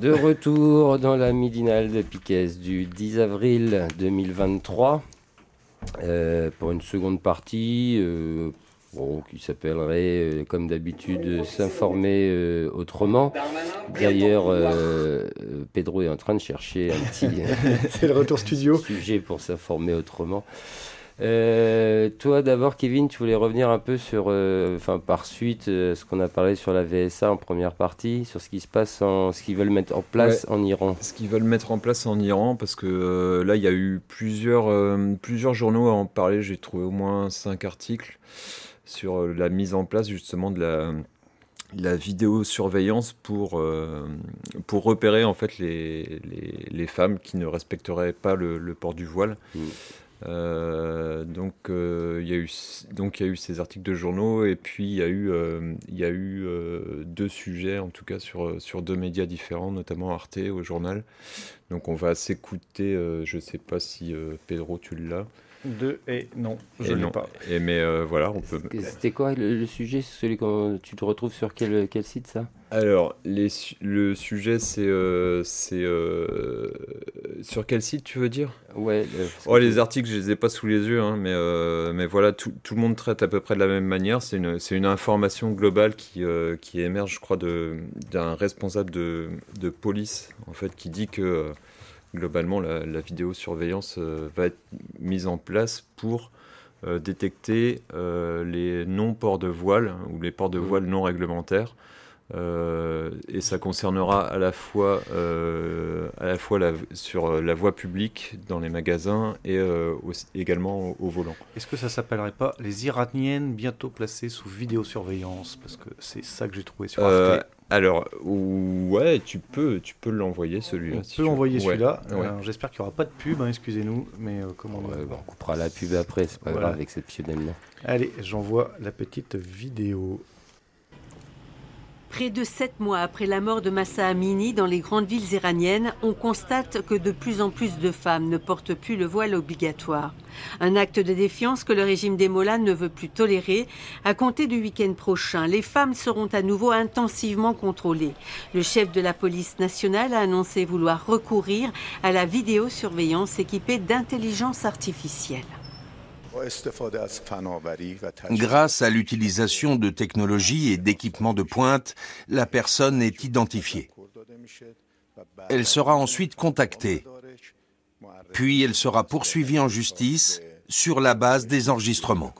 De retour dans la midinale de Piquet du 10 avril 2023 euh, pour une seconde partie euh, bon, qui s'appellerait, euh, comme d'habitude, S'informer autrement. D'ailleurs, Pedro est en train de chercher un petit C'est le retour studio. sujet pour s'informer autrement. Euh, toi d'abord Kevin, tu voulais revenir un peu sur, euh, enfin par suite, euh, ce qu'on a parlé sur la VSA en première partie, sur ce qui se passe, en, ce qu'ils veulent mettre en place en Iran. Ce qu'ils veulent mettre en place en Iran, parce que euh, là, il y a eu plusieurs, plusieurs journaux à en parler. J'ai trouvé au moins cinq articles sur la mise en place justement de la, la vidéosurveillance pour, euh, pour repérer en fait les, les, les femmes qui ne respecteraient pas le, le port du voile. Mm. Euh, donc euh, il y a eu y a eu ces articles de journaux et puis il y a eu euh, il y a eu deux sujets en tout cas sur sur deux médias différents notamment Arte au journal. Donc on va s'écouter je sais pas si Pedro tu l'as Deux et non, je Et l'ai pas. et mais euh, voilà on peut C'était quoi le, le sujet Celui que tu te retrouves sur quel, quel site ça? Alors les su- le sujet c'est euh, c'est euh, sur quel site tu veux dire? Ouais. Oh, les articles, je les ai pas sous les yeux, hein, mais, euh, mais voilà, tout, tout le monde traite à peu près de la même manière. C'est une, c'est une information globale qui, euh, qui émerge, je crois, de- d'un responsable de, de police, en fait, qui dit que euh, globalement, la, la vidéosurveillance euh, va être mise en place pour euh, détecter euh, les non-ports de voile hein, ou les ports de Mhm. voile non réglementaires. Euh, et ça concernera à la fois, euh, à la fois la- sur la voie publique, dans les magasins et euh, aussi- également au, au volant. Est-ce que ça s'appellerait pas les Iraniennes bientôt placées sous vidéosurveillance? Parce que c'est ça que j'ai trouvé sur Arte. Alors, ouais, tu peux, tu peux l'envoyer celui-là. On si peut envoyer Ouais, celui-là. ouais. Alors, J'espère qu'il n'y aura pas de pub, hein, excusez-nous. Mais euh, comment Ouais, bon, on coupera la pub après, c'est pas Voilà. grave, exceptionnellement. Allez, j'envoie la petite vidéo. Près de sept mois après la mort de Massa Amini dans les grandes villes iraniennes, on constate que de plus en plus de femmes ne portent plus le voile obligatoire. Un acte de défiance que le régime des Mollahs ne veut plus tolérer. À compter du week-end prochain, les femmes seront à nouveau intensivement contrôlées. Le chef de la police nationale a annoncé vouloir recourir à la vidéosurveillance équipée d'intelligence artificielle. Grâce à l'utilisation de technologies et d'équipements de pointe, la personne est identifiée. Elle sera ensuite contactée, puis elle sera poursuivie en justice sur la base des enregistrements.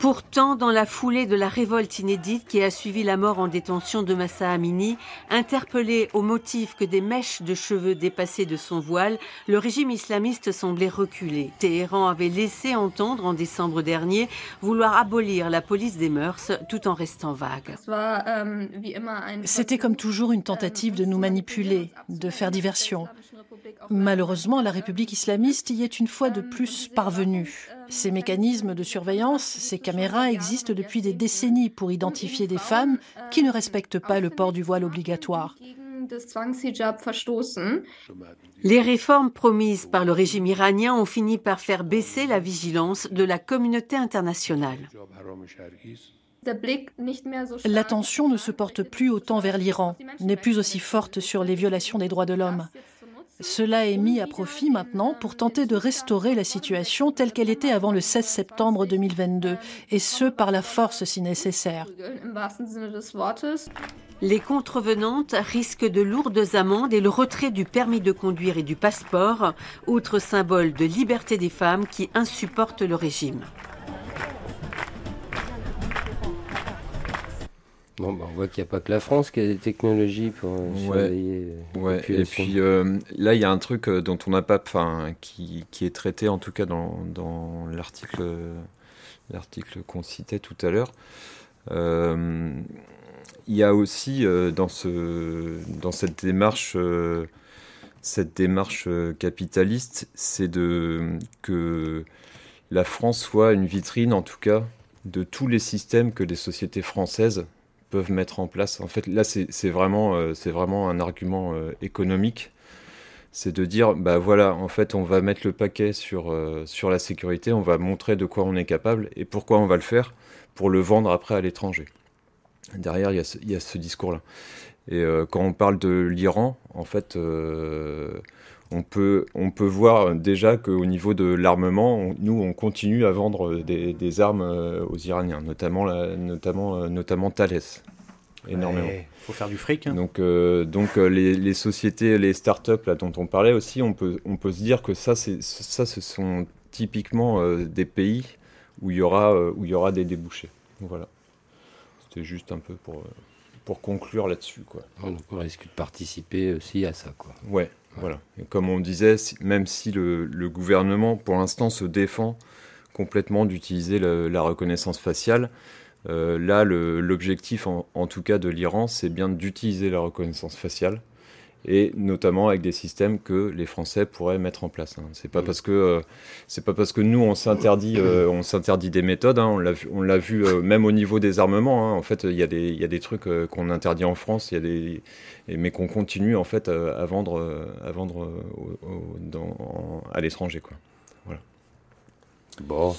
Pourtant, dans la foulée de la révolte inédite qui a suivi la mort en détention de Massa Amini, interpellé au motif que des mèches de cheveux dépassaient de son voile, le régime islamiste semblait reculer. Téhéran avait laissé entendre en décembre dernier vouloir abolir la police des mœurs tout en restant vague. C'était comme toujours une tentative de nous manipuler, de faire diversion. Malheureusement, la République islamiste y est une fois de plus parvenue. Ces mécanismes de surveillance, ces caméras existent depuis des décennies pour identifier des femmes qui ne respectent pas le port du voile obligatoire. Les réformes promises par le régime iranien ont fini par faire baisser la vigilance de la communauté internationale. L'attention ne se porte plus autant vers l'Iran, n'est plus aussi forte sur les violations des droits de l'homme. Cela est mis à profit maintenant pour tenter de restaurer la situation telle qu'elle était avant le 16 septembre 2022, et ce par la force si nécessaire. Les contrevenantes risquent de lourdes amendes et le retrait du permis de conduire et du passeport, autre symbole de liberté des femmes qui insupportent le régime. Bon, bah, on voit qu'il n'y a pas que la France qui a des technologies pour euh, surveiller. Ouais. Et puis là, il y a un truc dont on n'a pas, enfin, qui, qui, est traité en tout cas dans, dans l'article, l'article qu'on citait tout à l'heure. il y a aussi dans ce, dans cette démarche cette démarche euh, capitaliste, c'est de que la France soit une vitrine, en tout cas, de tous les systèmes que les sociétés françaises peuvent mettre en place. En fait, là, c'est vraiment, euh, vraiment un argument euh, économique. C'est de dire, bah voilà, en fait, on va mettre le paquet sur, sur la sécurité, on va montrer de quoi on est capable et pourquoi on va le faire pour le vendre après à l'étranger. Derrière, il y a ce discours-là. Et euh, quand on parle de l'Iran, en fait, euh, on, peut, on peut voir déjà qu'au niveau de l'armement, nous, on continue à vendre des, armes euh, aux Iraniens, notamment, notamment, notamment Thales. Énormément. Il faut faire du fric. Hein. Donc, donc les, sociétés, les startups là, dont on parlait aussi, on peut, on peut se dire que ça, ça ce sont typiquement des pays où il y aura, où il y aura des débouchés. Voilà. C'était juste un peu pour pour conclure là-dessus. Quoi. donc on risque de participer aussi à ça. Quoi. Ouais, voilà. Et comme on disait, même si le, gouvernement, pour l'instant, se défend complètement d'utiliser la reconnaissance faciale, euh, là, l'objectif, en, tout cas de l'Iran, c'est bien d'utiliser la reconnaissance faciale et notamment avec des systèmes que les Français pourraient mettre en place. Hein. C'est pas mm. parce que euh, c'est pas parce que nous on s'interdit euh, on s'interdit des méthodes. Hein. On l'a vu on l'a vu euh, même au niveau des armements. Hein. En fait, il y a des il y a des trucs qu'on interdit en France, il y a des mais qu'on continue en fait à vendre à vendre dans, à l'étranger quoi. Voilà. Bon.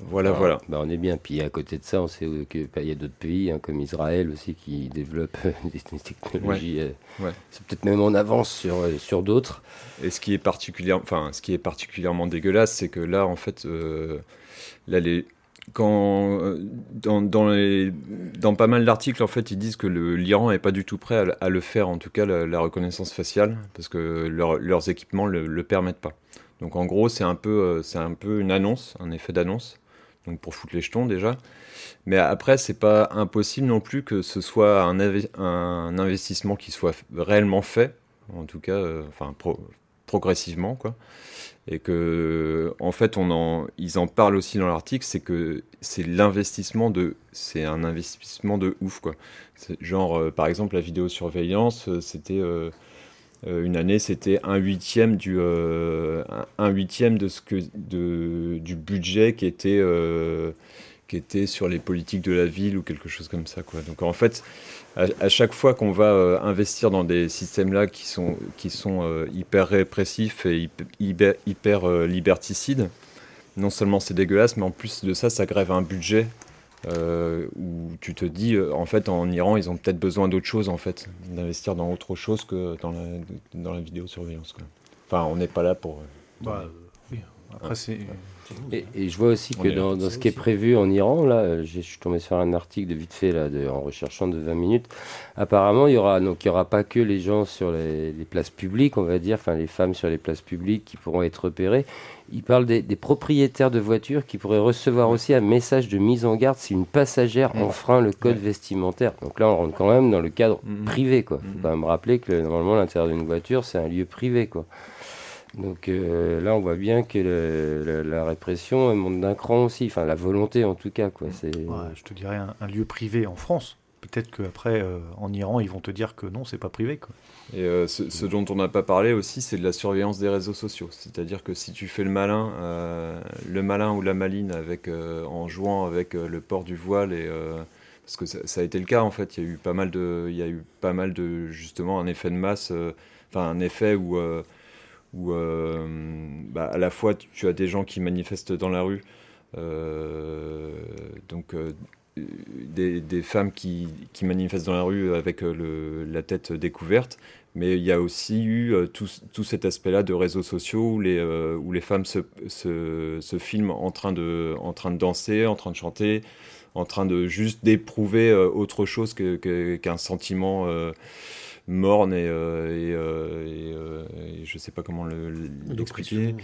Voilà, voilà. Bah, on est bien. Puis à côté de ça, on sait qu'il bah, y a d'autres pays, hein, comme Israël aussi, qui développent des, technologies. Euh, c'est peut-être même en avance sur, euh, sur d'autres. Et ce qui est particulièrement, enfin, ce qui est particulièrement dégueulasse, c'est que là, en fait, euh, là, les, quand dans, dans, les, dans pas mal d'articles, en fait, ils disent que l'Iran n'est pas du tout prêt à, le faire, en tout cas la, reconnaissance faciale, parce que leurs équipements ne le, le, permettent pas. Donc en gros, c'est un peu, c'est un peu une annonce, un effet d'annonce donc pour foutre les jetons déjà. Mais après, c'est pas impossible non plus que ce soit un, investissement qui soit réellement fait, en tout cas, euh, enfin progressivement, quoi. Et que, en fait, on en, ils en parlent aussi dans l'article, c'est que c'est l'investissement de, c'est un investissement de ouf, quoi. Genre, euh, par exemple, la vidéosurveillance, euh, c'était euh, une année, c'était un huitième du euh, un huitième de ce que de, du budget qui était euh, qui était sur les politiques de la ville ou quelque chose comme ça quoi. Donc en fait, à, chaque fois qu'on va investir dans des systèmes là qui sont qui sont hyper répressifs et hyper, hyper liberticides, non seulement c'est dégueulasse, mais en plus de ça, ça grève un budget euh, où tu te dis, euh, en fait, en Iran, ils ont peut-être besoin d'autre chose, en fait, d'investir dans autre chose que dans la, dans la vidéosurveillance. Quoi. Enfin, on n'est pas là pour. Euh, bah, oui. Après, c'est. Et, je vois aussi que dans, ce qui est prévu en Iran, là, je suis tombé sur un article de vite fait là, de, en recherchant de 20 minutes. Apparemment, il y aura donc il y aura pas que les gens sur les, places publiques, on va dire, enfin les femmes sur les places publiques qui pourront être repérées. Il parle des, propriétaires de voitures qui pourraient recevoir aussi un message de mise en garde si une passagère enfreint le code vestimentaire. Donc là, on rentre quand même dans le cadre mm-hmm. privé, quoi. Faut mm-hmm. quand même rappeler que normalement l'intérieur d'une voiture, c'est un lieu privé, quoi. Donc euh, là, on voit bien que la répression monte d'un cran aussi, enfin la volonté en tout cas. Quoi. je te dirais un, lieu privé en France. Peut-être qu'après, euh, en Iran, ils vont te dire que non, c'est pas privé. Quoi. Et euh, ce, dont on n'a pas parlé aussi, c'est de la surveillance des réseaux sociaux. C'est-à-dire que si tu fais le malin, le malin ou la maline avec, en jouant avec le port du voile et parce que ça, a été le cas en fait. Il y a eu pas mal de, il y a eu pas mal de justement un effet de masse, enfin un effet où où euh, bah, à la fois tu, as des gens qui manifestent dans la rue, euh, donc euh, des, femmes qui, manifestent dans la rue avec la tête découverte, mais il y a aussi eu tout, cet aspect-là de réseaux sociaux où les, femmes se, filment en train, de, danser, en train de chanter, en train de juste d'éprouver autre chose qu'un sentiment morne et, euh, et, euh, euh, et, je sais pas comment l'expliquer.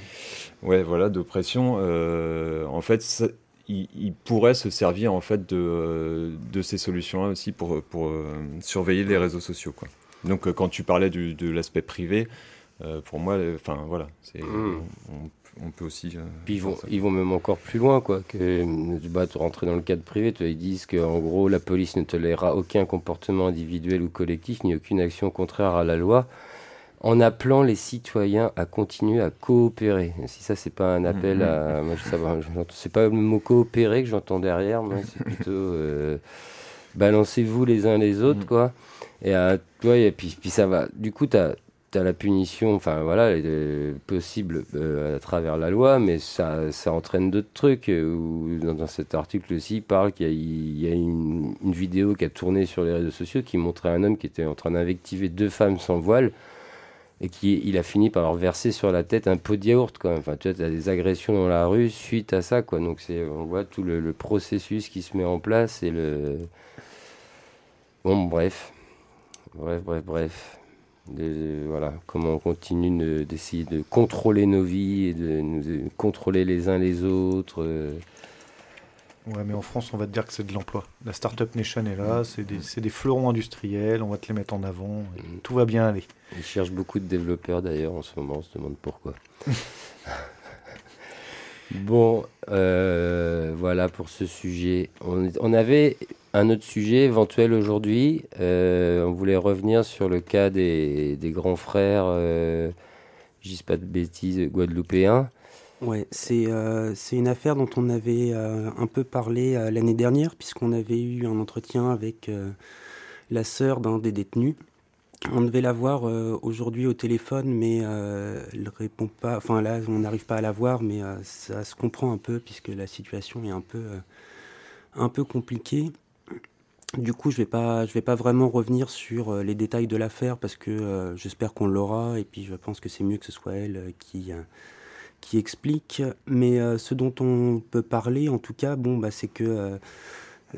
Ouais, voilà, d'oppression. en fait, il, pourrait se servir en fait de, de ces solutions-là aussi pour, pour surveiller les réseaux sociaux. Quoi. Donc quand tu parlais de l'aspect privé, pour moi, enfin voilà, mmh on peut aussi. Euh, Puis ils vont, ils vont même encore plus loin, quoi. Que bah, rentrer dans le cadre privé, ils disent qu'en gros, la police ne tolérera aucun comportement individuel ou collectif, ni aucune action contraire à la loi, en appelant les citoyens à continuer à coopérer. Si ça, c'est pas un appel à. Moi, je c'est pas le mot coopérer que j'entends derrière, moi, c'est plutôt. Euh, balancez-vous les uns les autres, mm. quoi. Et, euh, et puis, puis ça va. Du coup, tu as la punition, enfin voilà, est possible euh, à travers la loi, mais ça, ça entraîne d'autres trucs. Où, dans, cet article aussi, il parle qu'il y a, une, vidéo qui a tourné sur les réseaux sociaux qui montrait un homme qui était en train d'invectiver deux femmes sans voile et qui il a fini par leur verser sur la tête un pot de yaourt. Quoi. Enfin, tu vois, as des agressions dans la rue suite à ça. Quoi. Donc on voit tout le, le processus qui se met en place et le. Bon, bref. Bref, bref, bref voilà, comment on continue d'essayer de, contrôler nos vies et de nous contrôler les uns les autres. Euh. Ouais, mais en France, on va te dire que c'est de l'emploi. La Startup Nation est là, c'est des, des, fleurons industriels, on va te les mettre en avant, mm. tout va bien aller. Ils cherchent beaucoup de développeurs d'ailleurs en ce moment, on se demande pourquoi. bon, euh, voilà pour ce sujet. On, avait un autre sujet éventuel aujourd'hui, euh, on voulait revenir sur le cas des, grands frères, euh, je dis pas de bêtises, guadeloupéens. Ouais, c'est euh, une affaire dont on avait un peu parlé l'année dernière, puisqu'on avait eu un entretien avec la sœur d'un des détenus. On devait la voir aujourd'hui au téléphone, mais elle répond pas. Enfin là, on n'arrive pas à la voir, mais ça se comprend un peu puisque la situation est un peu, un peu compliquée. Du coup, je vais pas, je vais pas vraiment revenir sur euh, les détails de l'affaire parce que euh, j'espère qu'on l'aura et puis je pense que c'est mieux que ce soit elle euh, qui qui explique. Mais ce dont on peut parler, en tout cas, bon, bah, c'est que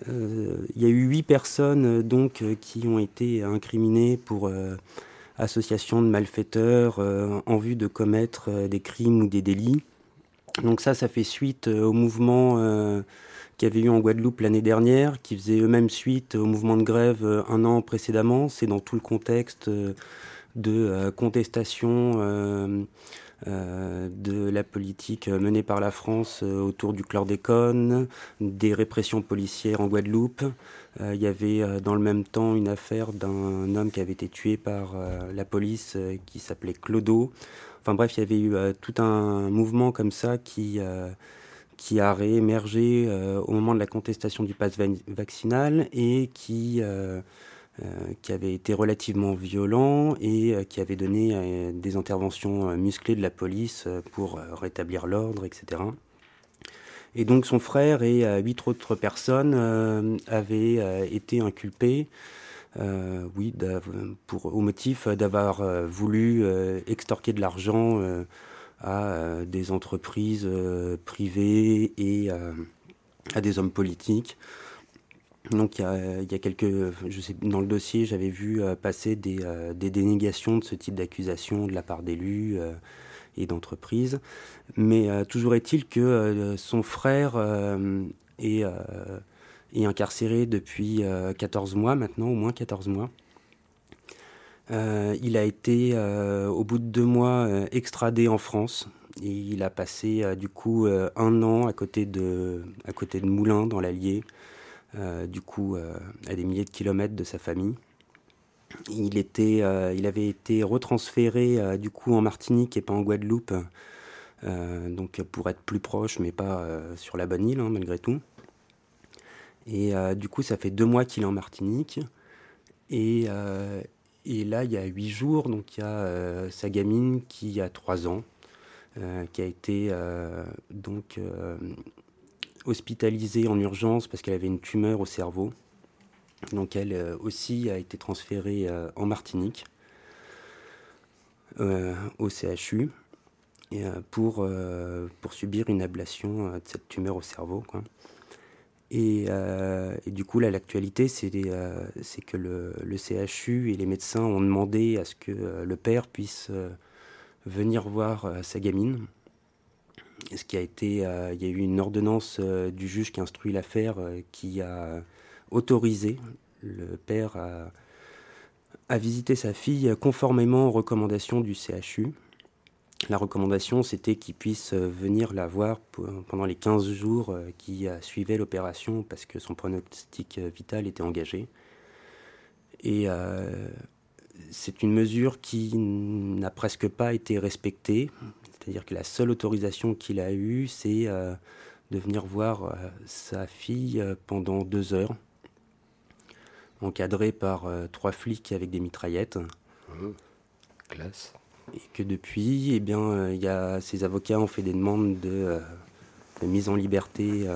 il y a eu huit personnes donc qui ont été incriminées pour association de malfaiteurs en vue de commettre des crimes ou des délits. Donc ça, ça fait suite au mouvement qui avait eu en Guadeloupe l'année dernière, qui faisait eux-mêmes suite au mouvement de grève euh, un an précédemment. C'est dans tout le contexte euh, de euh, contestation de la politique menée par la France autour du chlordécone, des répressions policières en Guadeloupe. il y avait dans le même temps une affaire d'un homme qui avait été tué par la police qui s'appelait Clodo. Enfin bref, il y avait eu tout un mouvement comme ça qui qui a réémergé euh, au moment de la contestation du pass vaccinal et qui, euh, euh, qui avait été relativement violent et qui avait donné des interventions musclées de la police pour rétablir l'ordre, etc. Et donc son frère et huit autres personnes avaient été inculpés. oui, pour, au motif d'avoir voulu extorquer de l'argent à euh, des entreprises euh, privées et euh, à des hommes politiques. Donc il y a, quelques, je sais, dans le dossier, j'avais vu passer des, des, dénégations de ce type d'accusation de la part d'élus et d'entreprises. Mais toujours est-il que son frère est, est, incarcéré depuis 14 mois maintenant, au moins 14 mois. Euh, il a été, euh, au bout de deux mois, euh, extradé en France. Et il a passé, du coup, un an à côté de, à côté de Moulins, dans l'Allier, du coup, à des milliers de kilomètres de sa famille. Il, il avait été retransféré, du coup, en Martinique et pas en Guadeloupe. donc, pour être plus proche, mais pas sur la bonne île, hein, malgré tout. Et du coup, ça fait deux mois qu'il est en Martinique. Et, là, il y a huit jours, donc il y a euh, sa gamine qui a trois ans, euh, qui a été euh, donc hospitalisée en urgence parce qu'elle avait une tumeur au cerveau. Donc elle aussi a été transférée en Martinique, au CHU, pour, pour subir une ablation de cette tumeur au cerveau. Euh, et, du coup, là, l'actualité, c'est euh, que le, CHU et les médecins ont demandé à ce que euh, le père puisse venir voir sa gamine. Ce qui a été, il y a eu une ordonnance du juge qui instruit l'affaire qui a autorisé le père à, à visiter sa fille conformément aux recommandations du CHU. La recommandation, c'était qu'il puisse venir la voir pendant les 15 jours qui suivaient l'opération parce que son pronostic vital était engagé. Et c'est une mesure qui n'a presque pas été respectée. C'est-à-dire que la seule autorisation qu'il a eue, c'est euh, de venir voir euh, sa fille euh, pendant deux heures, encadré par trois flics avec des mitraillettes. Mmh. Classe. Et que depuis, eh bien, il y a, ses avocats ont fait des demandes de, de mise en liberté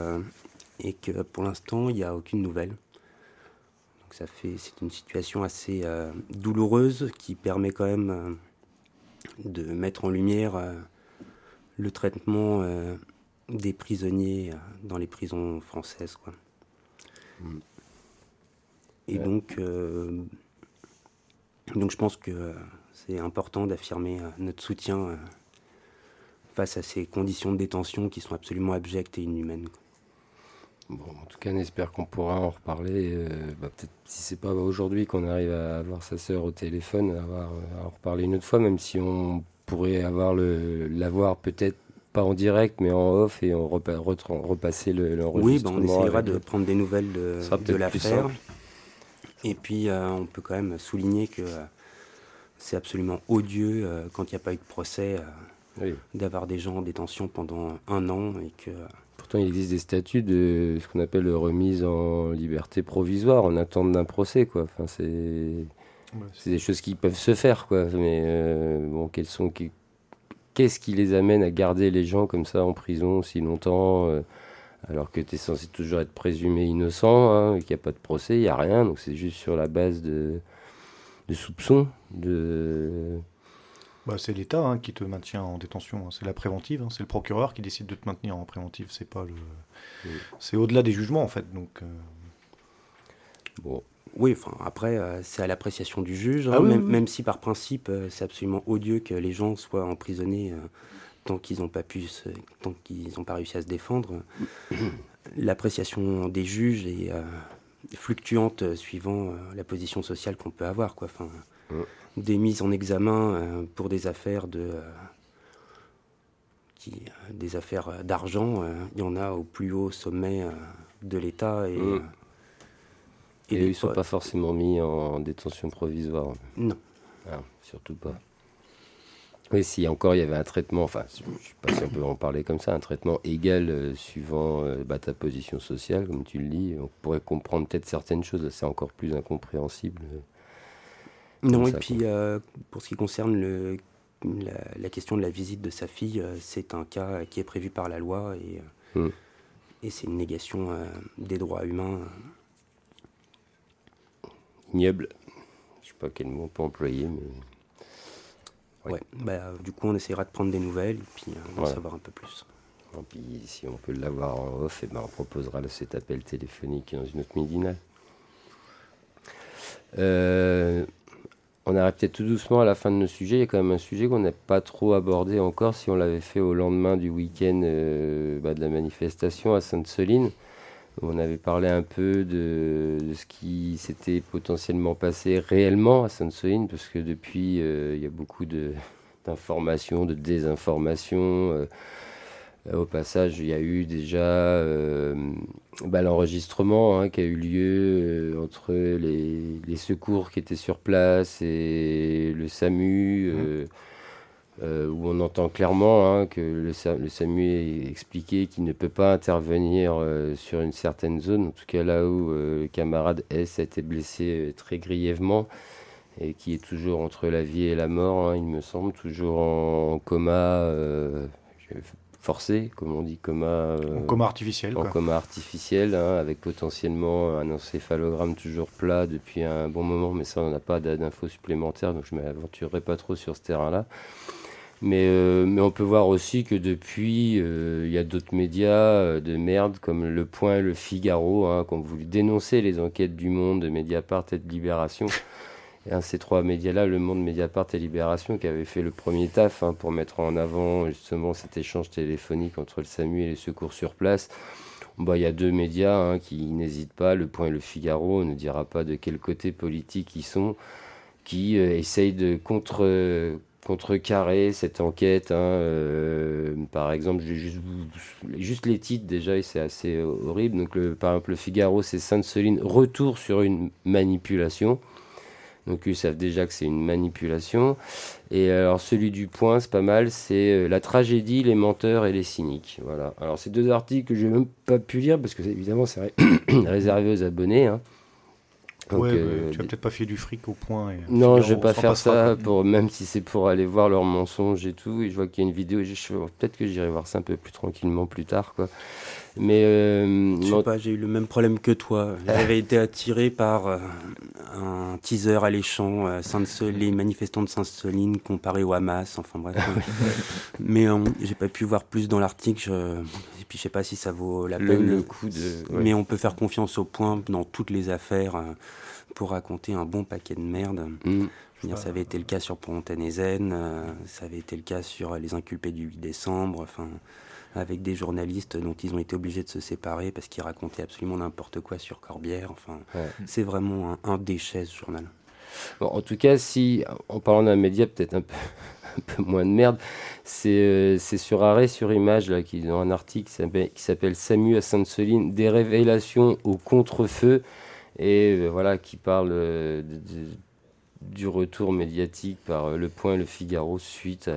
et que pour l'instant, il n'y a aucune nouvelle ça fait, c'est une situation assez euh, douloureuse qui permet quand même euh, de mettre en lumière euh, le traitement des prisonniers dans les prisons françaises. Quoi. Et donc, donc je pense que c'est important d'affirmer notre soutien face à ces conditions de détention qui sont absolument abjectes et inhumaines. Bon, en tout cas, on espère qu'on pourra en reparler. Euh, bah, peut-être si c'est pas aujourd'hui qu'on arrive à avoir sa sœur au téléphone, à, en reparler une autre fois, même si on pourrait avoir le l'avoir peut-être pas en direct, mais en off et on repasser l'enregistrement. Oui, bah, on essaiera de prendre des nouvelles de, de l'affaire. Et puis, euh, on peut quand même souligner que euh, c'est absolument odieux quand il n'y a pas eu de procès d'avoir des gens en détention pendant un an et que il existe des statuts de ce qu'on appelle remise en liberté provisoire en attente d'un procès, quoi. Enfin, c'est c'est des choses qui peuvent se faire, quoi. Mais euh, bon, quels sont qu'est-ce qui les amène à garder les gens comme ça en prison si longtemps euh, alors que tu es censé toujours être présumé innocent, hein, qu'il n'y a pas de procès, il n'y a rien, donc c'est juste sur la base de, de soupçons, de, bah, c'est l'État hein, qui te maintient en détention. Hein. C'est la préventive. Hein. C'est le procureur qui décide de te maintenir en préventive. C'est pas le. C'est au-delà des jugements en fait. Donc. Euh. Bon. Oui, enfin après euh, c'est à l'appréciation du juge. Ah même, si par principe euh, c'est absolument odieux que les gens soient emprisonnés tant qu'ils n'ont pas pu, tant qu'ils n'ont pas réussi à se défendre. L'appréciation des juges est fluctuante suivant la position sociale qu'on peut avoir, quoi. Enfin des mises en examen euh, pour des affaires de euh, qui, euh, des affaires d'argent, il y en a au plus haut sommet de l'État et. Et, ils ne sont pas forcément mis en détention provisoire. Non. Ah, surtout pas. Oui, si encore il y avait un traitement, enfin, je ne sais pas si on peut en parler comme ça, un traitement égal suivant bah, ta position sociale, comme tu le dis, on pourrait comprendre peut-être certaines choses, c'est encore plus incompréhensible. Non, et puis euh, pour ce qui concerne le, la, question de la visite de sa fille, euh, c'est un cas qui est prévu par la loi et, euh, hmm. et c'est une négation des droits humains. Ignoble. Je sais pas quel mot on peut employer, mais. Ouais. bah, du coup, on essaiera de prendre des nouvelles et puis d'en savoir un peu plus. Et puis, si on peut l'avoir en off, et eh ben, on proposera cet appel téléphonique dans une autre midinale. Euh, on arrive peut-être tout doucement à la fin de nos sujets. Il y a quand même un sujet qu'on n'a pas trop abordé encore si on l'avait fait au lendemain du week-end euh, bah, de la manifestation à Sainte-Soline. On avait parlé un peu de, ce qui s'était potentiellement passé réellement à Sainte-Soline, parce que depuis, euh, il y a beaucoup d'informations, de, désinformations. Euh, euh, au passage, il y a eu déjà euh, bah, l'enregistrement hein, qui a eu lieu entre les, secours qui étaient sur place et le SAMU, mmh. Où on entend clairement hein, que le, SAMU a expliqué qu'il ne peut pas intervenir sur une certaine zone, en tout cas là où le camarade S a été blessé très grièvement et qui est toujours entre la vie et la mort, hein, il me semble, toujours en, coma forcé, comme on dit, coma. Euh, en coma artificiel. En coma artificiel, hein, avec potentiellement un encéphalogramme toujours plat depuis un bon moment, mais ça, on n'a pas d'infos supplémentaires, donc je ne m'aventurerai pas trop sur ce terrain-là. Mais, euh, mais on peut voir aussi que depuis, euh, il y a d'autres médias de merde comme Le Point et Le Figaro hein, qui ont voulu dénoncer les enquêtes du Monde, de Mediapart et de Libération Et ces trois médias-là, Le Monde, Mediapart et Libération, qui avaient fait le premier taf hein, pour mettre en avant justement cet échange téléphonique entre le SAMU et les secours sur place. Bah, il y a deux médias hein, qui n'hésitent pas, Le Point et Le Figaro, on ne dira pas de quel côté politique ils sont, qui euh, essayent de contre, contrecarrer cette enquête. Hein, euh, par exemple, juste, les titres déjà, et c'est assez horrible. Donc, le, par exemple, Le Figaro, c'est Sainte-Soline, retour sur une manipulation. Donc ils savent déjà que c'est une manipulation. Et alors celui du point, c'est pas mal, c'est euh, la tragédie, les menteurs et les cyniques. Voilà. Alors c'est deux articles que j'ai même pas pu lire parce que évidemment c'est réservé aux abonnés. Hein. Ouais, euh, tu vas peut-être pas fait du fric au point. non, je vais pas faire ça, pour, même si c'est pour aller voir leurs mensonges et tout. Et je vois qu'il y a une vidéo, peut-être que j'irai voir ça un peu plus tranquillement plus tard. Quoi. Mais euh, je sais pas, j'ai eu le même problème que toi. J'avais été attiré par euh, un teaser alléchant, euh, les manifestants de Sainte-Soline comparés au Hamas, enfin bref. mais j'ai pas pu voir plus dans l'article. Et puis je sais pas si ça vaut la peine. Le coup de. Mais on peut faire confiance au point dans toutes les affaires pour raconter un bon paquet de merde. Mm. Je veux dire, ça avait été le cas sur Pontanezen, ça avait été le cas sur les inculpés du 8 décembre. Enfin avec des journalistes dont ils ont été obligés de se séparer parce qu'ils racontaient absolument n'importe quoi sur Corbière. Enfin, c'est vraiment un, déchet ce journal. Bon, en tout cas, si, en parlant d'un média peut-être un peu, un peu moins de merde, c'est euh, sur arrêt sur image là qu'ils ont un article qui s'appelle Samu à Sainte-Soline, des révélations au contre-feu et euh, voilà qui parle euh, de du retour médiatique par euh, Le Point et Le Figaro suite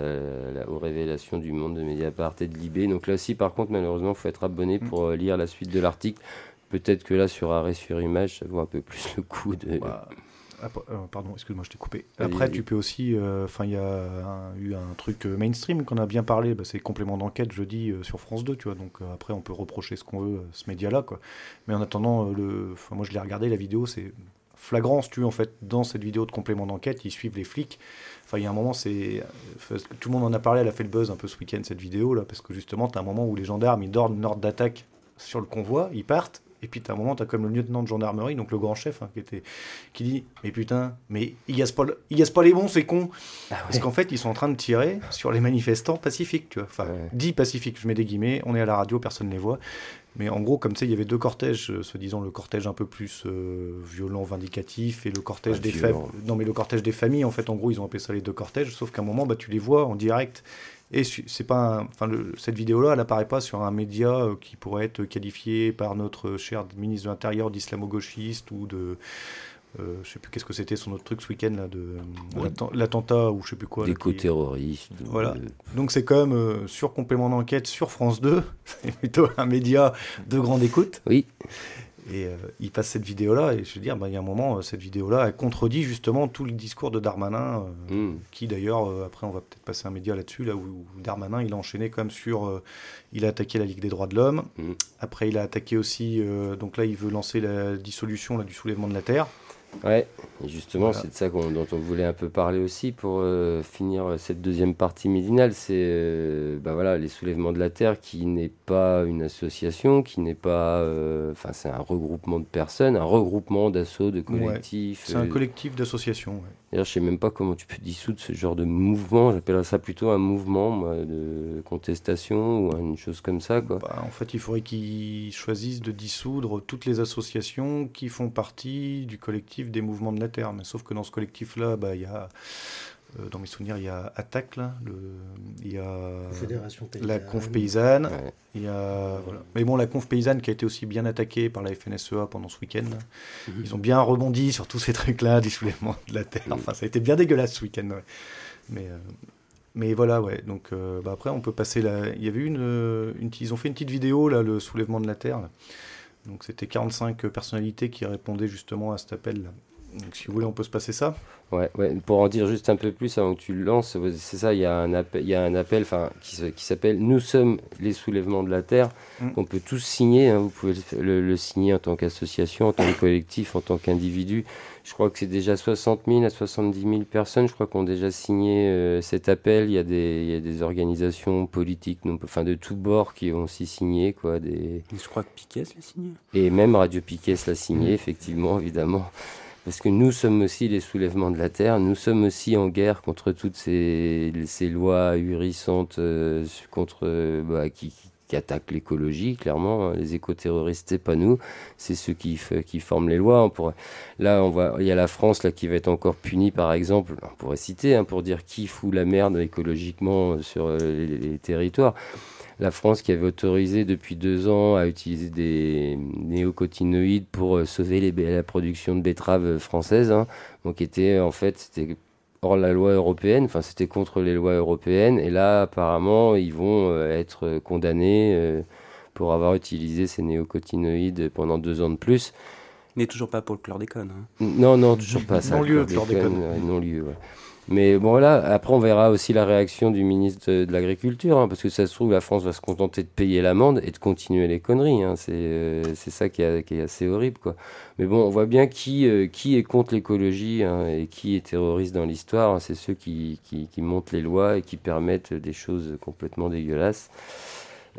aux révélations du monde de Mediapart et de Libé. Donc là aussi, par contre, malheureusement, il faut être abonné mm. pour euh, lire la suite de l'article. Peut-être que là, sur arrêt sur image, ça vaut un peu plus le coup de... Bah, euh, pardon, excuse-moi, je t'ai coupé. Après, tu peux aussi. Enfin, il y a eu un truc mainstream qu'on a bien parlé. Bah, c'est complément d'enquête jeudi sur France 2, tu vois. Donc après, on peut reprocher ce qu'on veut ce média-là, quoi. Mais en attendant, le, moi, je l'ai regardé la vidéo. C'est flagrance, tu en fait, dans cette vidéo de complément d'enquête, ils suivent les flics. Enfin, il y a un moment, c'est. Tout le monde en a parlé, elle a fait le buzz un peu ce week-end, cette vidéo, là, parce que justement, tu as un moment où les gendarmes, ils dorment une ordre d'attaque sur le convoi, ils partent, et puis, as un moment, tu as comme le lieutenant de gendarmerie, donc le grand chef, hein, qui, était, qui dit Mais putain, mais il gasse pas, il pas les bons, c'est con. Ah Parce qu'en fait, ils sont en train de tirer sur les manifestants pacifiques, tu vois. Enfin, dit pacifiques, je mets des guillemets, on est à la radio, personne ne les voit. Mais en gros, comme tu sais, il y avait deux cortèges, euh, se disant le cortège un peu plus euh, violent, vindicatif, et le cortège des familles. Non, mais le cortège des familles, en fait, en gros, ils ont appelé ça les deux cortèges, sauf qu'à un moment, bah, tu les vois en direct. Et c'est pas, enfin, cette vidéo-là, elle apparaît pas sur un média euh, qui pourrait être qualifié par notre cher ministre de l'Intérieur d'islamo-gauchiste ou de euh, je sais plus qu'est-ce que c'était son autre truc ce week-end là de l'attentat ou je sais plus quoi. D'éco-terroristes. Voilà. Donc c'est quand même euh, sur complément d'enquête sur France 2, c'est plutôt un média de grande écoute. Oui. Et euh, il passe cette vidéo-là, et je veux dire, bah, il y a un moment, cette vidéo-là, elle contredit justement tout le discours de Darmanin, hmm. qui d'ailleurs, après on va peut-être passer un média là-dessus, là où, Darmanin, il a enchaîné même sur... il a attaqué la Ligue des droits de l'homme, hmm. après il a attaqué aussi, donc là il veut lancer la dissolution là, du soulèvement de la Terre. Ouais, et justement, c'est de ça dont on voulait un peu parler aussi pour euh, finir cette deuxième partie midinale. C'est euh, bah voilà, les soulèvements de la Terre qui n'est pas une association, qui n'est pas. Euh, enfin, c'est un regroupement de personnes, un regroupement d'assauts, de collectifs. c'est un collectif d'associations. D'ailleurs, je sais même pas comment tu peux dissoudre ce genre de mouvement. J'appellerais ça plutôt un mouvement de contestation ou une chose comme ça. Quoi. Bah, en fait, il faudrait qu'ils choisissent de dissoudre toutes les associations qui font partie du collectif des mouvements de la Terre. Mais sauf que dans ce collectif-là, bah, il y a dans mes souvenirs, il y a Attaque, là, le, il y a la Conf Paysanne, il y a, mais bon, la Conf Paysanne qui a été aussi bien attaquée par la FNSEA pendant ce week-end. Mhm. Ils ont bien rebondi sur tous ces trucs-là, du soulèvement de la Terre. Enfin, ça a été bien dégueulasse ce week-end. Mais, euh, mais voilà, ouais. Donc euh, bah après, on peut passer là. Il y avait une, une, ils ont fait une petite vidéo là, le soulèvement de la Terre. Donc c'était 45 personnalités qui répondaient justement à cet appel. Donc si vous voulez, on peut se passer ça. Ouais, ouais, pour en dire juste un peu plus avant que tu le lances, c'est ça, il y a un appel, il y a un appel qui, qui s'appelle Nous sommes les soulèvements de la Terre, mm. On peut tous signer, hein. vous pouvez le, signer en tant qu'association, en tant que collectif, en tant qu'individu. Je crois que c'est déjà 60 000 à 70 000 personnes, je crois qu'on a déjà signé euh, cet appel. Il y, a des, il y a des organisations politiques, enfin de tous bords qui ont aussi signé. Quoi, des... Je crois que Piquet l'a signé. Et même Radio Piquet l'a signé, mm. effectivement, évidemment parce que nous sommes aussi les soulèvements de la terre, nous sommes aussi en guerre contre toutes ces, ces lois ahurissantes euh, contre, bah, qui, qui attaquent l'écologie, clairement. Hein. Les éco-terroristes, c'est pas nous, c'est ceux qui, qui forment les lois. On Là, on voit, il y a la France là, qui va être encore punie, par exemple, on pourrait citer, hein, pour dire qui fout la merde écologiquement sur euh, les, territoires. La France qui avait autorisé depuis deux ans à utiliser des néocotinoïdes pour euh, sauver les, la production de betteraves françaises, hein. donc était en fait c'était hors la loi européenne, enfin c'était contre les lois européennes, et là apparemment ils vont euh, être condamnés euh, pour avoir utilisé ces néocotinoïdes pendant deux ans de plus. Mais toujours pas pour le chlordécone. Hein. Non, non, toujours pas ça. Non-lieu, chlordécone. non-lieu, mais bon, voilà, après, on verra aussi la réaction du ministre de, l'Agriculture, hein, parce que ça se trouve, la France va se contenter de payer l'amende et de continuer les conneries. Hein. Euh, c'est ça qui, est assez horrible, quoi. Mais bon, on voit bien qui, euh, qui est contre l'écologie hein, et qui est terroriste dans l'histoire. C'est ceux qui, qui, montent les lois et qui permettent des choses complètement dégueulasses.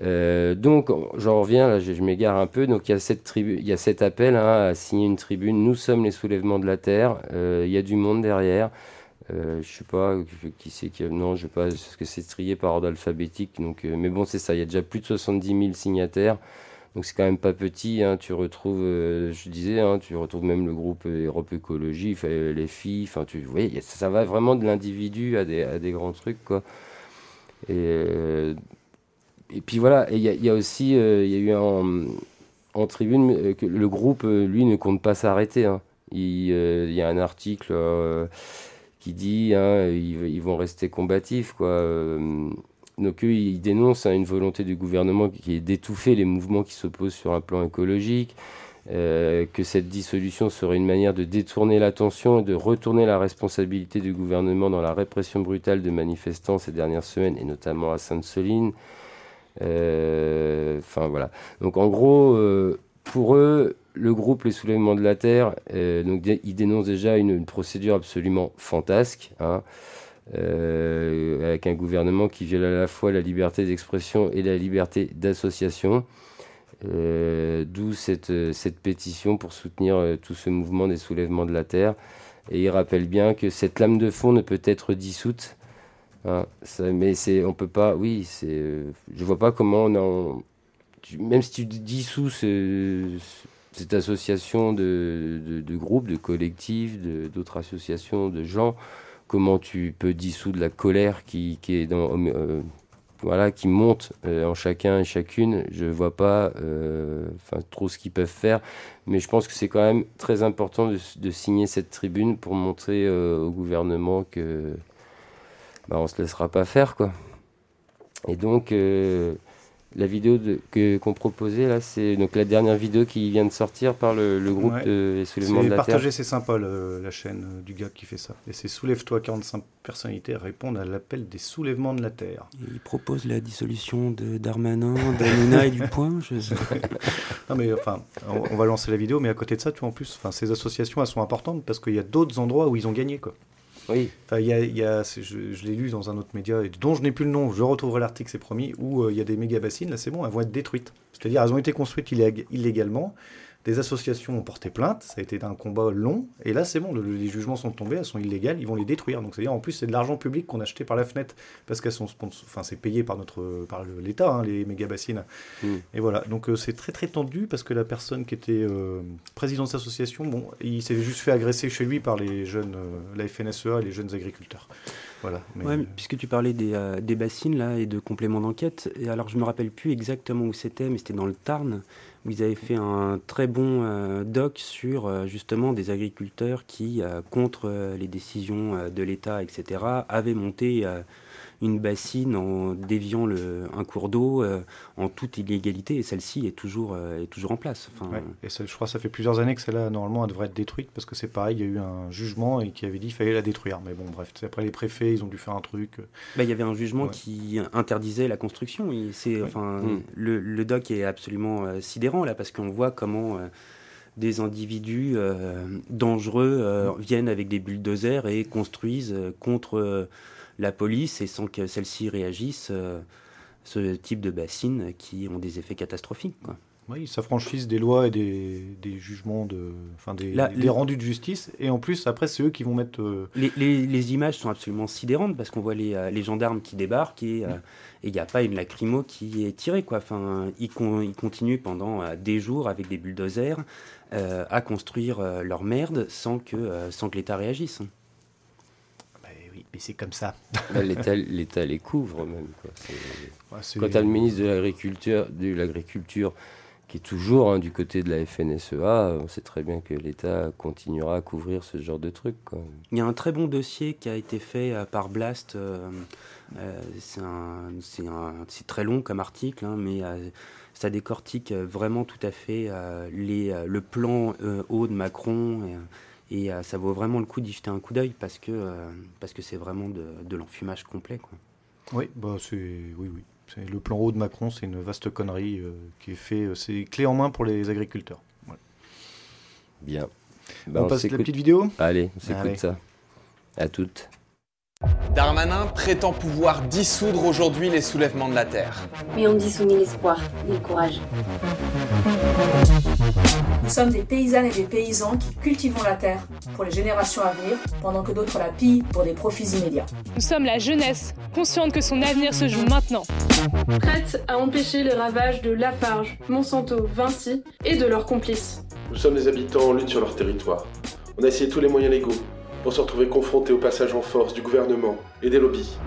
Euh, donc, j'en reviens, là, je, m'égare un peu. Donc, il y a, cette il y a cet appel à signer une tribune. Nous sommes les soulèvements de la Terre. il y a du monde derrière. Euh, je sais pas qui c'est qui. Non, je sais pas, parce que c'est trié par ordre alphabétique. Donc, euh, mais bon, c'est ça. Il y a déjà plus de 70 000 signataires. Donc, c'est quand même pas petit. Hein. Tu retrouves, euh, je disais, hein, tu retrouves même le groupe Europe Écologie, les filles. Enfin, tu vois, ça, va vraiment de l'individu à des, grands trucs, quoi. Et, et puis voilà. Il y, a aussi, il y a eu en, en tribune que le groupe, lui, ne compte pas s'arrêter. Hein. Il, y a un article qui dit hein, ils, vont rester combatifs. Quoi. Euh, donc eux, ils dénoncent hein, une volonté du gouvernement qui est d'étouffer les mouvements qui s'opposent sur un plan écologique, euh, que cette dissolution serait une manière de détourner l'attention et de retourner la responsabilité du gouvernement dans la répression brutale de manifestants ces dernières semaines, et notamment à Sainte-Soline. Euh, enfin voilà. Donc en gros, pour eux, le groupe Les Soulèvements de la Terre, euh, donc, il dénonce déjà une, procédure absolument fantasque, hein, euh, avec un gouvernement qui viole à la fois la liberté d'expression et la liberté d'association. Euh, d'où cette, cette, pétition pour soutenir tout ce mouvement des soulèvements de la Terre. Et il rappelle bien que cette lame de fond ne peut être dissoute. Hein, mais c'est, on peut pas, oui, c'est, je vois pas comment on, même si tu dissous ce, cette association de, groupes, de collectifs, d'autres associations de gens, comment tu peux dissoudre la colère qui, euh, monte euh, en chacun et chacune. Je ne vois pas euh, trop ce qu'ils peuvent faire, mais je pense que c'est quand même très important de, de, signer cette tribune pour montrer au gouvernement que bah, on se laissera pas faire. quoi. Et donc, la vidéo que, qu'on proposait là, c'est donc la dernière vidéo qui vient de sortir par le, groupe de Les Soulèvements de la Partager, c'est sympa la chaîne euh, du gars qui fait ça. Et c'est Soulève-toi 45 personnalités répondent à l'appel des soulèvements de la Terre. il propose la dissolution de Darmanin, d'Anina et du Point. Je non mais enfin, on, va lancer la vidéo, mais à côté de ça, tu vois, en plus, enfin, ces associations elles sont importantes parce qu'il y a d'autres endroits où ils ont gagné quoi. Oui. Enfin, y a, je, l'ai lu dans un autre média, dont je n'ai plus le nom, je retrouverai l'article, c'est promis, où euh, il y a des méga bassines, là c'est bon, elles vont être détruites. C'est-à-dire, elles ont été construites illégalement, des associations ont porté plainte, ça a été un combat long, et là c'est bon, les jugements sont tombés, elles sont illégales, ils vont les détruire. Donc c'est-à-dire en plus c'est de l'argent public qu'on a acheté par la fenêtre parce qu'elles sont, enfin c'est payé par notre, par l'État, hein, les méga bassines. Hmm. Et voilà, donc euh, c'est très très tendu parce que la personne qui était euh, président de cette association, bon, il s'est juste fait agresser chez lui par les jeunes, euh, la FNSEA, les jeunes agriculteurs. Puisque tu parlais des, des bassines et de compléments d'enquête, et alors je me rappelle plus exactement où c'était, mais c'était dans le Tarn où ils avaient fait un très bon euh, doc sur euh, justement des agriculteurs qui, euh, contre les décisions de l'État, etc., avaient monté une bassine en déviant le, un cours d'eau euh, en toute illégalité et celle-ci est toujours, euh, est toujours en place. Enfin, Et je crois que ça fait plusieurs années que celle-là, normalement, elle devrait être détruite parce que c'est pareil, il y a eu un jugement et qui avait dit qu'il fallait la détruire. Mais bon, bref, après les préfets, ils ont dû faire un truc. Euh. Bah, il y avait un jugement qui interdisait la construction. C'est, enfin, hmm. le, le, doc est absolument sidérant là parce qu'on voit comment des individus dangereux viennent avec des bulldozers et construisent contre la police et sans que celle-ci réagisse, euh, ce type de bassines qui ont des effets catastrophiques. Oui, s'affranchissent des lois et des, des jugements, de, enfin des, des rendus de justice. Et en plus, après, c'est eux qui vont mettre. Euh, les, les, les, images sont absolument sidérantes parce qu'on voit les, euh, gendarmes qui débarquent et il n'y a pas une lacrymo qui est tirée. Quoi. Enfin, ils, ils continuent pendant des jours avec des bulldozers à construire leur merde sans que, sans que l'État réagisse. Mais c'est comme ça. Bah, L'État les couvre même. Quoi. Quand tu as le ministre de l'Agriculture, de l'Agriculture qui est toujours hein, du côté de la FNSEA, on sait très bien que l'État continuera à couvrir ce genre de trucs. Il y a un très bon dossier qui a été fait euh, par Blast. Euh, euh, c'est très long comme article, hein, mais ça décortique vraiment tout à fait les, le plan haut de Macron. Et, ça vaut vraiment le coup d'y jeter un coup d'œil parce que parce que c'est vraiment de, de l'enfumage complet. Quoi. Oui, bah c'est oui, oui. Le plan haut de Macron, c'est une vaste connerie euh, qui est fait. Euh, c'est clé en main pour les agriculteurs. Bien. Bah, on, passe la petite vidéo? Allez, on s'écoute ça. À toutes. Darmanin prétend pouvoir dissoudre aujourd'hui les soulèvements de la terre. Mais on dissout ni l'espoir, ni le courage. Nous sommes des paysannes et des paysans qui cultivons la terre pour les générations à venir, pendant que d'autres la pillent pour des profits immédiats. Nous sommes la jeunesse, consciente que son avenir se joue maintenant. Prête à empêcher les ravages de Lafarge, Monsanto, Vinci et de leurs complices. Nous sommes des habitants en lutte sur leur territoire. On a essayé tous les moyens légaux pour se retrouver confrontés au passage en force du gouvernement et des lobbies.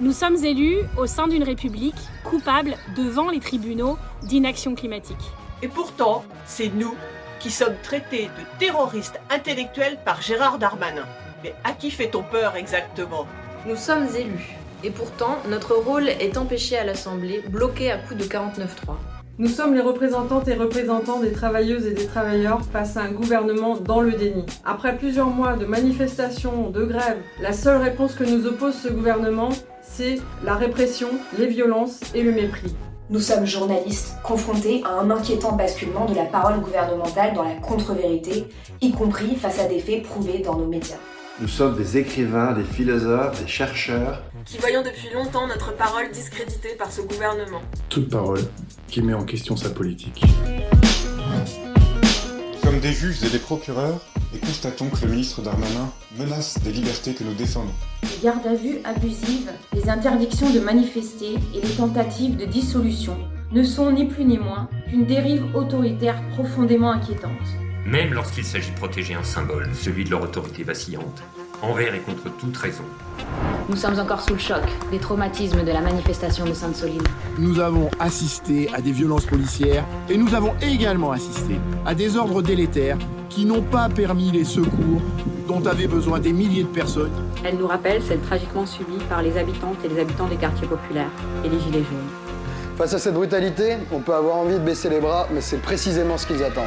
Nous sommes élus au sein d'une république coupable devant les tribunaux d'inaction climatique. Et pourtant, c'est nous qui sommes traités de terroristes intellectuels par Gérard Darmanin. Mais à qui fait-on peur exactement? Nous sommes élus. Et pourtant, notre rôle est empêché à l'Assemblée, bloqué à coup de 49-3. Nous sommes les représentantes et représentants des travailleuses et des travailleurs face à un gouvernement dans le déni. Après plusieurs mois de manifestations, de grèves, la seule réponse que nous oppose ce gouvernement, c'est la répression, les violences et le mépris. Nous sommes journalistes confrontés à un inquiétant basculement de la parole gouvernementale dans la contre-vérité, y compris face à des faits prouvés dans nos médias. Nous sommes des écrivains, des philosophes, des chercheurs. Qui voyons depuis longtemps notre parole discréditée par ce gouvernement. Toute parole qui met en question sa politique. Comme des juges et des procureurs, et constatons que le ministre Darmanin menace des libertés que nous défendons. Les gardes à vue abusives, les interdictions de manifester et les tentatives de dissolution ne sont ni plus ni moins qu'une dérive autoritaire profondément inquiétante même lorsqu'il s'agit de protéger un symbole, celui de leur autorité vacillante, envers et contre toute raison. Nous sommes encore sous le choc des traumatismes de la manifestation de Sainte-Soline. Nous avons assisté à des violences policières et nous avons également assisté à des ordres délétères qui n'ont pas permis les secours dont avaient besoin des milliers de personnes. Elle nous rappelle celle tragiquement subie par les habitantes et les habitants des quartiers populaires et les Gilets jaunes. Face à cette brutalité, on peut avoir envie de baisser les bras, mais c'est précisément ce qu'ils attendent.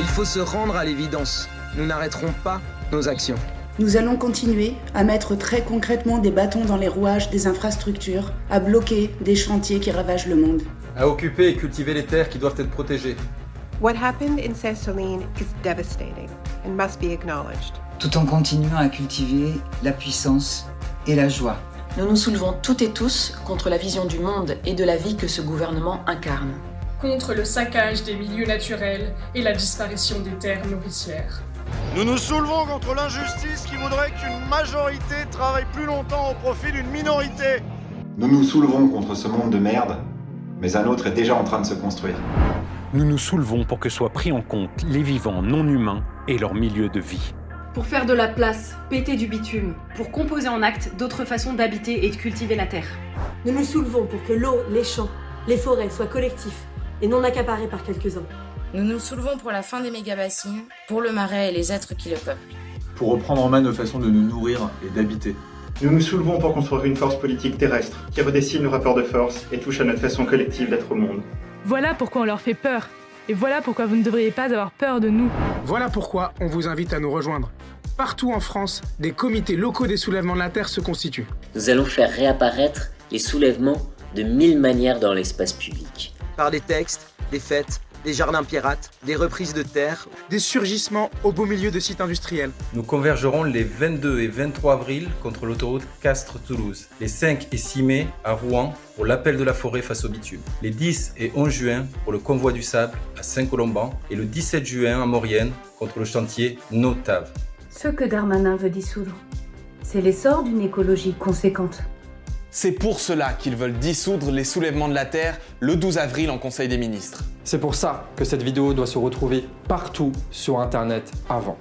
Il faut se rendre à l'évidence. Nous n'arrêterons pas nos actions. Nous allons continuer à mettre très concrètement des bâtons dans les rouages des infrastructures, à bloquer des chantiers qui ravagent le monde. À occuper et cultiver les terres qui doivent être protégées. What happened in is devastating and must be acknowledged. Tout en continuant à cultiver la puissance et la joie. Nous nous soulevons toutes et tous contre la vision du monde et de la vie que ce gouvernement incarne contre le saccage des milieux naturels et la disparition des terres nourricières. Nous nous soulevons contre l'injustice qui voudrait qu'une majorité travaille plus longtemps au profit d'une minorité. Nous nous soulevons contre ce monde de merde, mais un autre est déjà en train de se construire. Nous nous soulevons pour que soient pris en compte les vivants non humains et leur milieu de vie. Pour faire de la place, péter du bitume, pour composer en acte d'autres façons d'habiter et de cultiver la terre. Nous nous soulevons pour que l'eau, les champs, les forêts soient collectifs et non accaparés par quelques-uns. Nous nous soulevons pour la fin des méga-bassines, pour le marais et les êtres qui le peuplent. Pour reprendre en main nos façons de nous nourrir et d'habiter. Nous nous soulevons pour construire une force politique terrestre qui redessine nos rapports de force et touche à notre façon collective d'être au monde. Voilà pourquoi on leur fait peur. Et voilà pourquoi vous ne devriez pas avoir peur de nous. Voilà pourquoi on vous invite à nous rejoindre. Partout en France, des comités locaux des soulèvements de la Terre se constituent. Nous allons faire réapparaître les soulèvements de mille manières dans l'espace public par des textes, des fêtes, des jardins pirates, des reprises de terre, des surgissements au beau milieu de sites industriels. Nous convergerons les 22 et 23 avril contre l'autoroute Castres-Toulouse, les 5 et 6 mai à Rouen pour l'appel de la forêt face au bitume, les 10 et 11 juin pour le convoi du sable à Saint-Colomban et le 17 juin à Maurienne contre le chantier Notave. Ce que Darmanin veut dissoudre, c'est l'essor d'une écologie conséquente. C'est pour cela qu'ils veulent dissoudre les soulèvements de la Terre le 12 avril en Conseil des ministres. C'est pour ça que cette vidéo doit se retrouver partout sur Internet avant.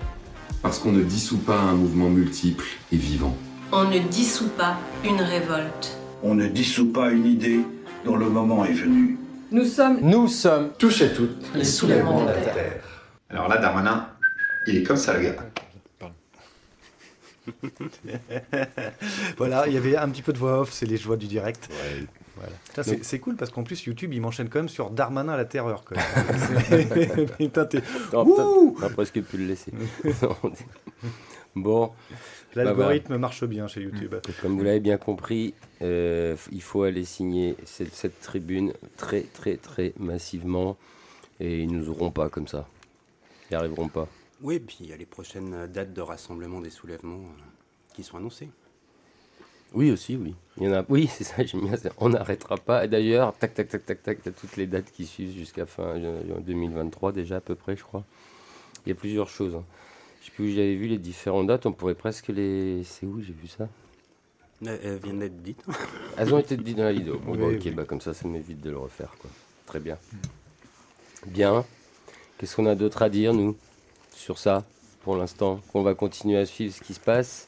Parce qu'on ne dissout pas un mouvement multiple et vivant. On ne dissout pas une révolte. On ne dissout pas une idée dont le moment est venu. Nous sommes... Nous sommes... Tous et toutes les soulèvements de la Terre. Alors là, Darmanin, il est comme ça, le gars. voilà, il y avait un petit peu de voix off, c'est les joies du direct. Voilà. C'est cool parce qu'en plus YouTube il m'enchaîne quand même sur Darmanin à la terreur. Quoi. Putain, t'es. On va presque pu le laisser. bon. L'algorithme marche bien chez YouTube. Comme vous l'avez bien compris, euh, il faut aller signer cette, cette, tribune très très très massivement et ils nous auront pas comme ça. Ils n'y arriveront pas. Oui, et puis il y a les prochaines dates de rassemblement des soulèvements euh, qui sont annoncées. Oui, aussi, oui. Il y en a. Oui, c'est ça, j'aime bien. On n'arrêtera pas. D'ailleurs, tac, tac, tac, tac, tac, a toutes les dates qui suivent jusqu'à fin 2023 déjà à peu près, je crois. Il y a plusieurs choses. Hein. Je sais plus où j'avais vu les différentes dates. On pourrait presque les. C'est où j'ai vu ça? Elles viennent d'être dites. Elles ont été dites dans la vidéo. Bon, bah, ok, bah, comme ça, ça m'évite de le refaire. Quoi. Très bien. Bien. Qu'est-ce qu'on a d'autre à dire, nous sur ça pour l'instant, qu'on va continuer à suivre ce qui se passe,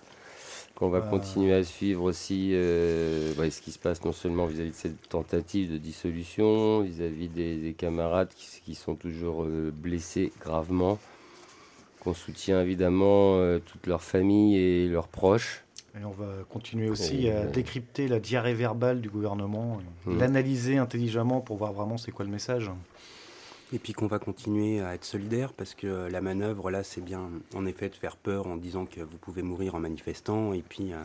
qu'on va continuer à suivre aussi euh, ce qui se passe non seulement vis-à-vis de cette tentative de dissolution, vis-à-vis des, camarades qui, sont toujours euh, blessés gravement, qu'on soutient évidemment euh, toute leur famille et leurs proches. Et on va continuer aussi à décrypter la diarrhée verbale du gouvernement, mmh. l'analyser intelligemment pour voir vraiment c'est quoi le message. Et puis qu'on va continuer à être solidaire parce que la manœuvre là, c'est bien en effet de faire peur en disant que vous pouvez mourir en manifestant et puis euh,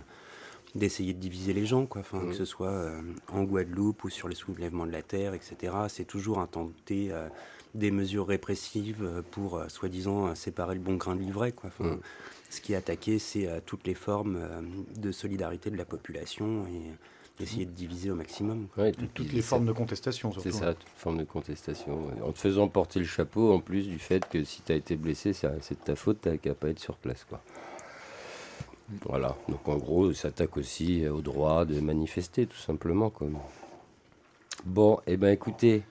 d'essayer de diviser les gens, quoi. Enfin, que ce soit euh, en Guadeloupe ou sur les soulèvements de la terre, etc. C'est toujours un tenter euh, des mesures répressives pour soi-disant séparer le bon grain de l'ivraie, quoi. Enfin, Ce qui est attaqué, c'est toutes les formes de solidarité de la population et essayer de diviser au maximum. toutes les formes de contestation, C'est ça, toutes les formes de contestation. En te faisant porter le chapeau, en plus du fait que si tu as été blessé, c'est de ta faute, tu qu'à pas être sur place. Quoi. Voilà, donc en gros, ça s'attaque aussi au droit de manifester, tout simplement. Comme... Bon, et eh ben écoutez,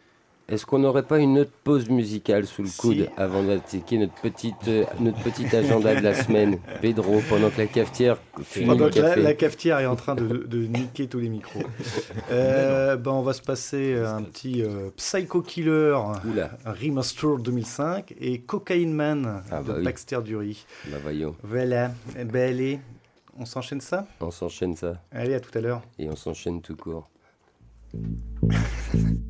est-ce qu'on n'aurait pas une autre pause musicale sous le coude avant d'attaquer notre petite euh, notre petit agenda de la semaine, Pedro, pendant que la cafetière finit pendant que la, cafetière est en train de, de niquer tous les micros. euh, ben on va se passer un petit euh, Psycho Killer, un remaster 2005 et Cocaine Man ah, de bah Baxter Dury. Bah voyons. Voilà, ben allez, on s'enchaîne ça? On s'enchaîne ça. Allez, à tout à l'heure. Et on s'enchaîne tout court.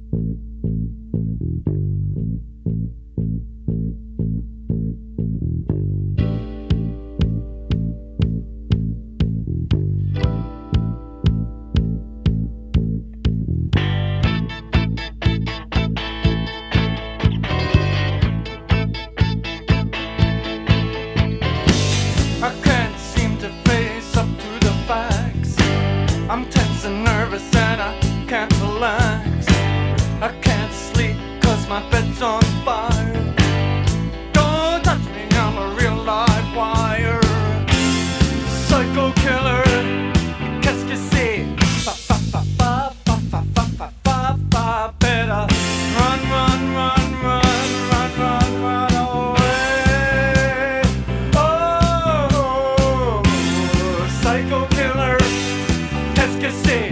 sim